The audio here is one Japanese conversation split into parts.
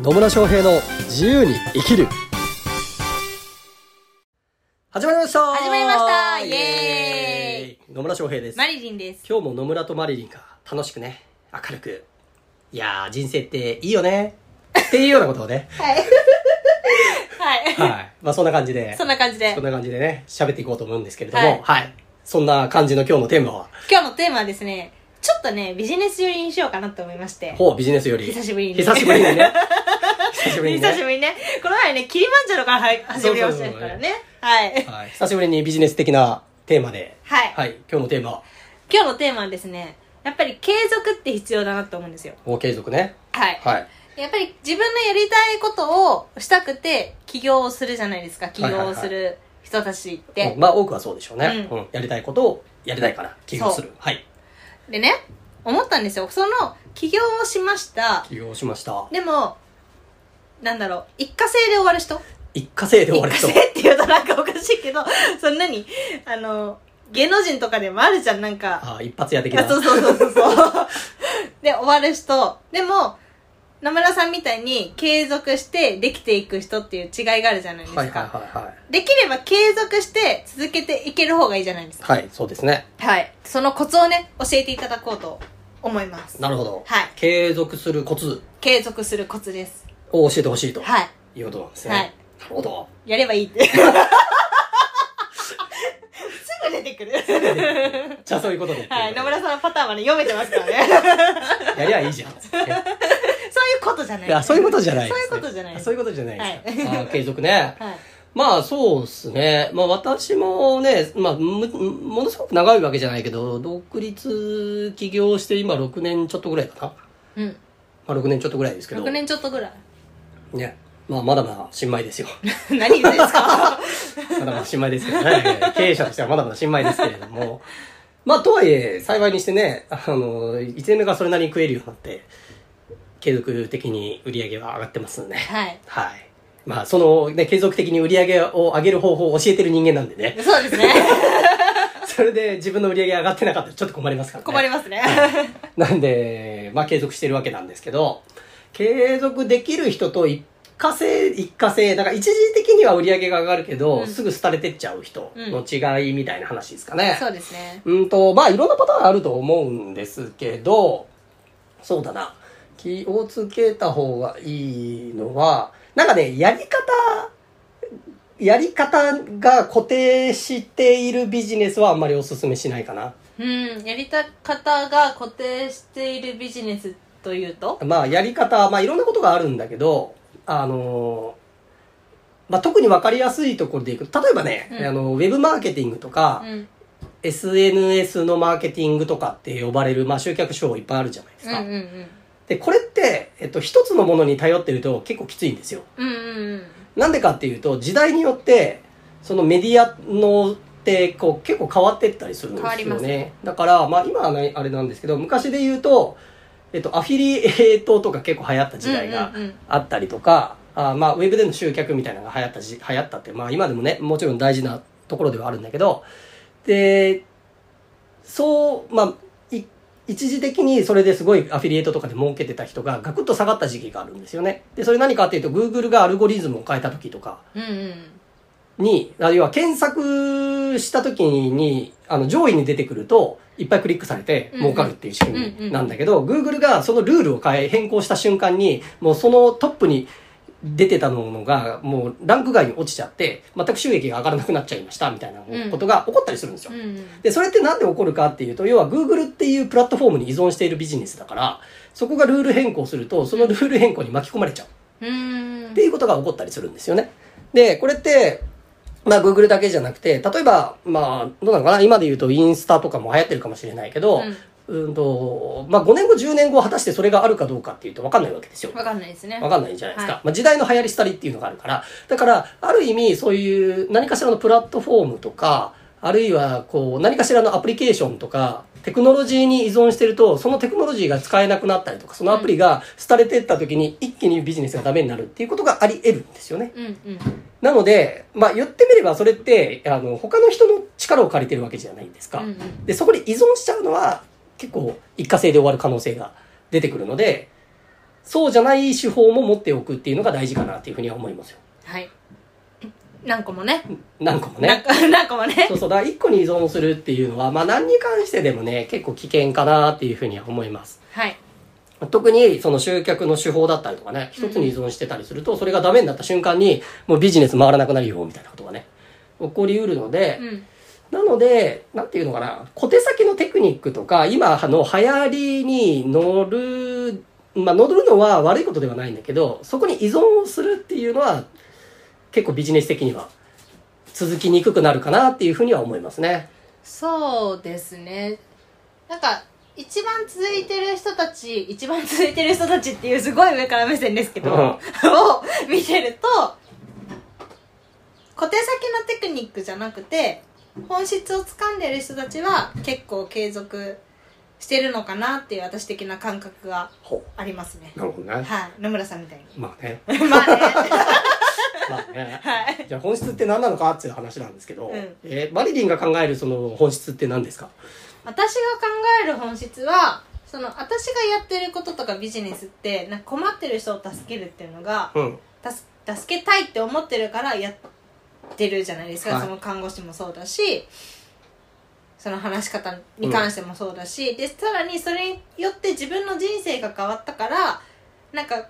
野村翔平の自由に生きる。始まりました。始まりました。イエーイ。野村翔平です。マリリンです。今日も野村とマリリンが楽しくね明るく。いやー人生っていいよね。っていうようなことをね。はい。はい。はい。まあそんな感じで。そんな感じで。そん。な感じでね喋っていこうと思うんですけれども。はい。はい。そんな感じの今日のテーマは？今日のテーマはですね、ちょっとね、ビジネス寄りにしようかなと思いまして。ほうビジネスより久しぶりに久しぶりにね久しぶりにね 久しぶりにね。この前ね、キリマンジャロからは始まりましたからね。はい。はい、久しぶりにビジネス的なテーマで、はい。はい、今日のテーマは、今日のテーマはですね、やっぱり継続って必要だなと思うんですよ。お継続ね。はい。はい。やっぱり自分のやりたいことをしたくて起業をするじゃないですか。起業をする人たちって。まあ、多くはそうでしょうね。ううんん。やりたいことをやりたいから、起業する。はい。でね、思ったんですよ。その起業をしました。起業しました。でも、なんだろう、一過性で終わる人一過性で終わる人一過。性って言うとなんかおかしいけど、そんなに、あの、芸能人とかでもあるじゃん、なんか。あ一発屋的な。そうそうそうそう。で、終わる人。でも、野村さんみたいに継続してできていく人っていう違いがあるじゃないですか。はいはいはいはい。できれば継続して続けていける方がいいじゃないですか。はい、そうですね。はい。そのコツをね、教えていただこうと思います。なるほど。はい継続するコツ継続するコツです。を教えてほしいと。はい。いうことなんですね。はいなるほど。やればいいって。すぐ出てくる。じゃあそういうことで。はい。野村さんのパターンはね、読めてますからね。やりゃいいじゃん。そういうことじゃない。いや、そういうことじゃないです、ね。そういうことじゃないそういうことじゃないです継続ね。はい。まあそうですね。まあ私もね、まあむものすごく長いわけじゃないけど、独立起業して今6年ちょっとぐらいかな。うん。まあ6年ちょっとぐらいですけど。6年ちょっとぐらい。ね。まあまだまだ新米ですよ。何言ってんですか？まだまだ新米ですけどね。経営者としてはまだまだ新米ですけれども。まあとはいえ、幸いにしてね、あの、1年目がそれなりに食えるようになって、継続的に売り上げは上がってますんで。はい。はい。まあそのね、継続的に売り上げを上げる方法を教えてる人間なんでね。そうですね。それで自分の売り上げ上がってなかったらちょっと困りますからね。困りますね。なんで、まあ継続してるわけなんですけど、継続できる人と一過性、一過性、だから一時的には売り上げが上がるけど、うんすぐ廃れてっちゃう人の違いみたいな話ですかね。そうですね。うんと、まあいろんなパターンあると思うんですけど、そうだな。気をつけた方がいいのは、なんかね、やり方、やり方が固定しているビジネスはあんまりお勧めしないかな。うん。やりた方が固定しているビジネスというと？まあやり方、まあいろんなことがあるんだけど、あのまあ特にわかりやすいところでいくと、例えばね、うんあの、ウェブマーケティングとか、うん。SNS のマーケティングとかって呼ばれる、まあ集客手法いっぱいあるじゃないですか。うんうんうん。で、これって、えっと、一つのものに頼ってると結構きついんですよ。うんうんうん。なんでかっていうと、時代によって、そのメディアのって、こう、結構変わってったりするんですよねね。だから、まあ今はね、あれなんですけど、昔で言うと、えっと、アフィリエイトとか結構流行った時代がうんうんうんあったりとか、あまあ、ウェブでの集客みたいなのが流行ったじ、流行ったって、まあ今でもね、もちろん大事なところではあるんだけど、で、そう、まあ、い一時的にそれですごいアフィリエイトとかで儲けてた人がガクッと下がった時期があるんですよね。で、それ何かっていうと、Google がアルゴリズムを変えた時とかうんうん。に、あ要は検索した時に、あの、上位に出てくると、いっぱいクリックされて儲かるっていう仕組みなんだけど、Google がそのルールを変え、変更した瞬間に、もうそのトップに出てたものが、もうランク外に落ちちゃって、全く収益が上がらなくなっちゃいました、みたいなことが起こったりするんですよ。うんうん。で、それってなんで起こるかっていうと、要は Google っていうプラットフォームに依存しているビジネスだから、そこがルール変更すると、そのルール変更に巻き込まれちゃう。っていうことが起こったりするんですよね。で、これって、まあ Google だけじゃなくて、例えば、まあ、どうなのかな？今で言うとインスタとかも流行ってるかもしれないけど、うん、と、まあ5年後10年後果たしてそれがあるかどうかっていうと分かんないわけですよ。わかんないですね。わかんないじゃないですか。はいまあ、時代の流行り廃りっていうのがあるから。だから、ある意味、そういう何かしらのプラットフォームとか、あるいは、こう、何かしらのアプリケーションとか、テクノロジーに依存してると、そのテクノロジーが使えなくなったりとか、そのアプリが廃れていった時に一気にビジネスがダメになるっていうことがあり得るんですよね。うんうん。なので、まあ言ってみればそれって、あの、他の人の力を借りてるわけじゃないですか。うんうんで、そこに依存しちゃうのは、結構一過性で終わる可能性が出てくるので、そうじゃない手法も持っておくっていうのが大事かなっていうふうには思いますよ。はい何個もね何個もね。何個 もねそうそう。だから一個に依存するっていうのは、まあ何に関してでもね、結構危険かなっていうふうには思います。はい特にその集客の手法だったりとかね、一つに依存してたりすると、それがダメになった瞬間に、もうビジネス回らなくなるよ、みたいなことがね、起こりうるので、うんなので、なんていうのかな、小手先のテクニックとか、今の流行りに乗る、まあ乗るのは悪いことではないんだけど、そこに依存をするっていうのは、結構ビジネス的には続きにくくなるかなっていうふうには思いますね。そうですねなんか一番続いてる人たち一番続いてる人たちっていうすごい上から目線ですけど、うんを見てると小手先のテクニックじゃなくて本質を掴んでる人たちは結構継続してるのかなっていう私的な感覚がほありますねう。なるほどね。はい野村さんみたいにまあね。まあねまあね。はいじゃあ本質って何なのかっていう話なんですけど、うんえーマリリンが考えるその本質って何ですか？私が考える本質はその私がやってることとかビジネスってなんか困ってる人を助けるっていうのがうん。助助けたいって思ってるからやってるじゃないですか、はい。その看護師もそうだしその話し方に関してもそうだし、でさらにそれによって自分の人生が変わったからなんか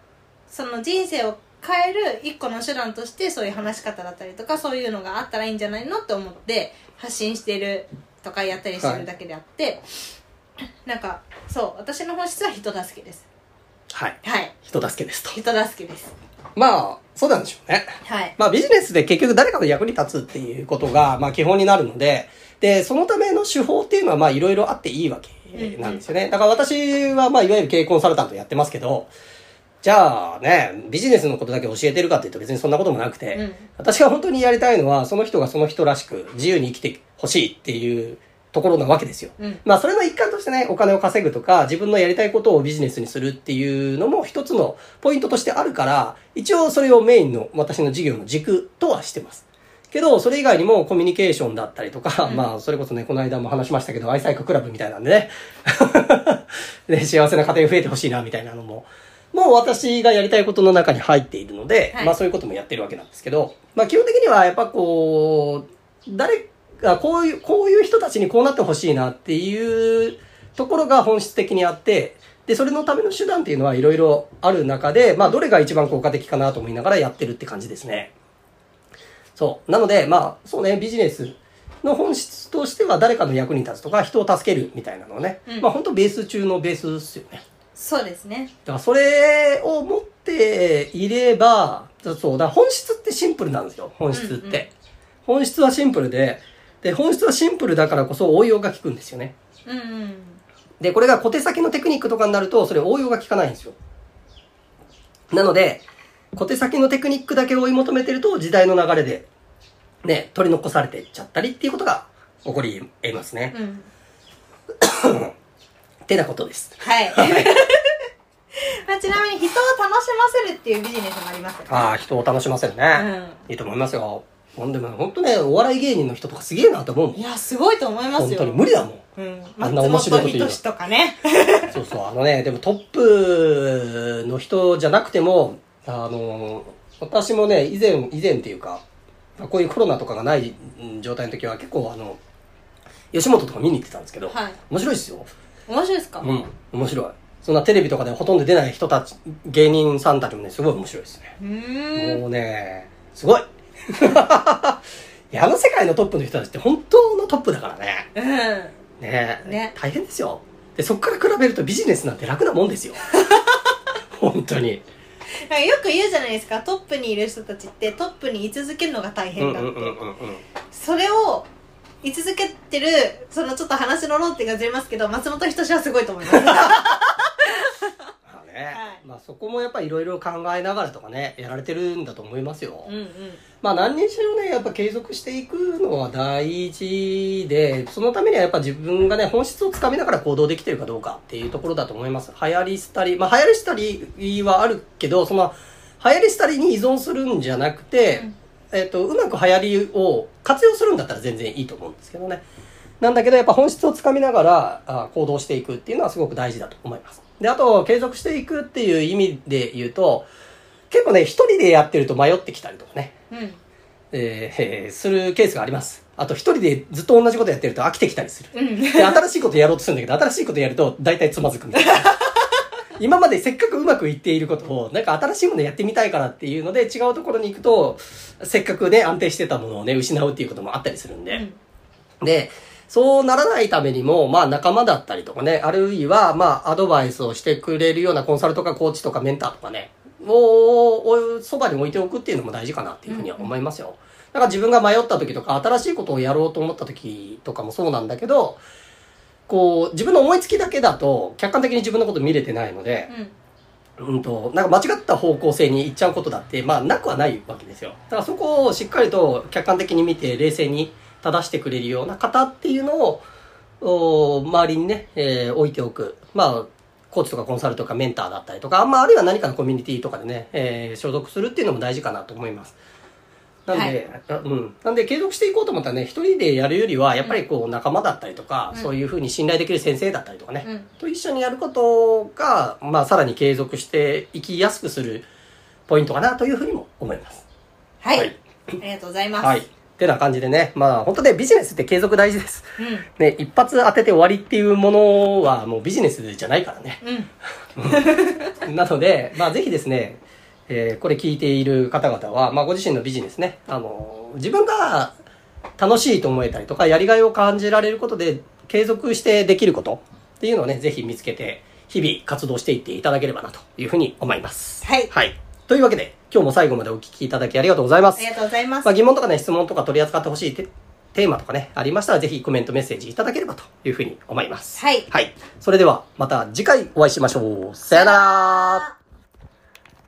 その人生を変える一個の手段としてそういう話し方だったりとかそういうのがあったらいいんじゃないのって思って発信してるとかやったりしてるだけであって、なんかそう私の本質は人助けですはい。はい人助けですと。人助けですまあ、そうなんでしょうね。はいまあビジネスで結局誰かの役に立つっていうことが、まあ基本になるので、で、そのための手法っていうのはまあいろいろあっていいわけなんですよね。だから私はまあいわゆる経営コンサルタントやってますけど、じゃあね、ビジネスのことだけ教えてるかっていうと別にそんなこともなくて、うん私が本当にやりたいのはその人がその人らしく自由に生きてほしいっていうところなわけですよ。うんまあそれの一環としてね、お金を稼ぐとか、自分のやりたいことをビジネスにするっていうのも一つのポイントとしてあるから、一応それをメインの私の事業の軸とはしてます。けど、それ以外にもコミュニケーションだったりとか、うんまあそれこそね、この間も話しましたけど、愛妻家クラブみたいなんでね。で、幸せな家庭増えてほしいな、みたいなのも。もう私がやりたいことの中に入っているので、はいまあそういうこともやってるわけなんですけど、まあ基本的にはやっぱこう、誰がこういう、こういう人たちにこうなってほしいなっていうところが本質的にあって、で、それのための手段っていうのはいろいろある中で、まあどれが一番効果的かなと思いながらやってるって感じですね。そう。なので、まあそうね、ビジネスの本質としては誰かの役に立つとか人を助けるみたいなのはね、うんまあ本当ベース中のベースですよね。そうですねだからそれを持っていれば、そう、だ本質ってシンプルなんですよ、本質って。うんうん本質はシンプルで、で、本質はシンプルだからこそ応用が効くんですよね。うんうんで、これが小手先のテクニックとかになると、それ応用が効かないんですよ。なので、小手先のテクニックだけ追い求めてると、時代の流れで、ね、取り残されていっちゃったりっていうことが起こり得ますね。うん ってなことです。はい まあちなみに人を楽しませるっていうビジネスもありますよねああ、人を楽しませるね。いいと思いますよ。ほんでも、本当ね、お笑い芸人の人とかすげえなと思うもん。い。やすごいと思いますよ。本当に。無理だもん。うん、あんな面白いこと言うとかね。そうそう、あのね、でもトップの人じゃなくても、あの、私もね、以前、以前っていうか、こういうコロナとかがないうん状態の時は結構あの、吉本とか見に行ってたんですけど、はい。面白いですよ。面白いですか、うん、面白い。そんなテレビとかでほとんど出ない人たち、芸人さんたちもね、すごい面白いですね。うーん。もうね、すごい いや、あの世界のトップの人たちって本当のトップだからね。うんねね大変ですよ。で、そこから比べるとビジネスなんて楽なもんですよ。本当に。なんかよく言うじゃないですかトップにいる人たちってトップに居続けるのが大うん変だって。それを居続けてるそのちょっと話の論点がずれますけど松本人志はすごいと思いますまあ ね、はいまあそこもやっぱいろいろ考えながらとかね、やられてるんだと思いますよ。うんうんまあ何にしろね、やっぱ継続していくのは大事で、そのためにはやっぱ自分がね、本質をつかみながら行動できてるかどうかっていうところだと思います。流行り廃り、まあ流行り廃りはあるけど、その流行り廃りに依存するんじゃなくて、うんえっ、と、うまく流行りを活用するんだったら全然いいと思うんですけどね。なんだけどやっぱ本質をつかみながらあ行動していくっていうのはすごく大事だと思います。で、あと、継続していくっていう意味で言うと、結構ね、一人でやってると迷ってきたりとかね、うんえーえーするケースがあります。あと、一人でずっと同じことやってると飽きてきたりする。うんで、新しいことやろうとするんだけど、新しいことやると大体つまずくみたいな。今までせっかくうまくいっていることを、なんか新しいものやってみたいからっていうので、違うところに行くと、せっかくね、安定してたものをね、失うっていうこともあったりするんで。で、そうならないためにも、まあ仲間だったりとかね、あるいは、まあアドバイスをしてくれるようなコンサルとかコーチとかメンターとかね、を、をそばに置いておくっていうのも大事かなっていうふうには思いますよ。だから自分が迷った時とか、新しいことをやろうと思った時とかもそうなんだけど、こう、自分の思いつきだけだと、客観的に自分のこと見れてないので、うんうんと、なんか間違った方向性に行っちゃうことだって、まあ、なくはないわけですよ。だからそこをしっかりと客観的に見て、冷静に正してくれるような方っていうのを、お周りにね、えー置いておく。まあ、コーチとかコンサルとかメンターだったりとか、まあ、あるいは何かのコミュニティとかでね、えー所属するっていうのも大事かなと思います。なんで、あうん。なんで、継続していこうと思ったらね、一人でやるよりは、やっぱりこう、仲間だったりとか、うんそういうふうに信頼できる先生だったりとかね、うんと一緒にやることが、まあ、さらに継続していきやすくするポイントかなというふうにも思います。はい、はいありがとうございます、はい。ってな感じでね、まあ、本当ね、ビジネスって継続大事です。うんね、一発当てて終わりっていうものはもうビジネスじゃないからね。うん なので、まあ、ぜひですね、えーこれ聞いている方々は、まあ、ご自身のビジネスね、あの、自分が楽しいと思えたりとか、やりがいを感じられることで、継続してできることっていうのをね、ぜひ見つけて、日々活動していっていただければなというふうに思います。はいはい。というわけで、今日も最後までお聞きいただきありがとうございますあり。がとうございます、まあ、疑問とかね、質問とか取り扱ってほしいテテーマとかね、ありましたら、ぜひコメントメッセージいただければというふうに思います。はいはい。それでは、また次回お会いしましょう。さよなら。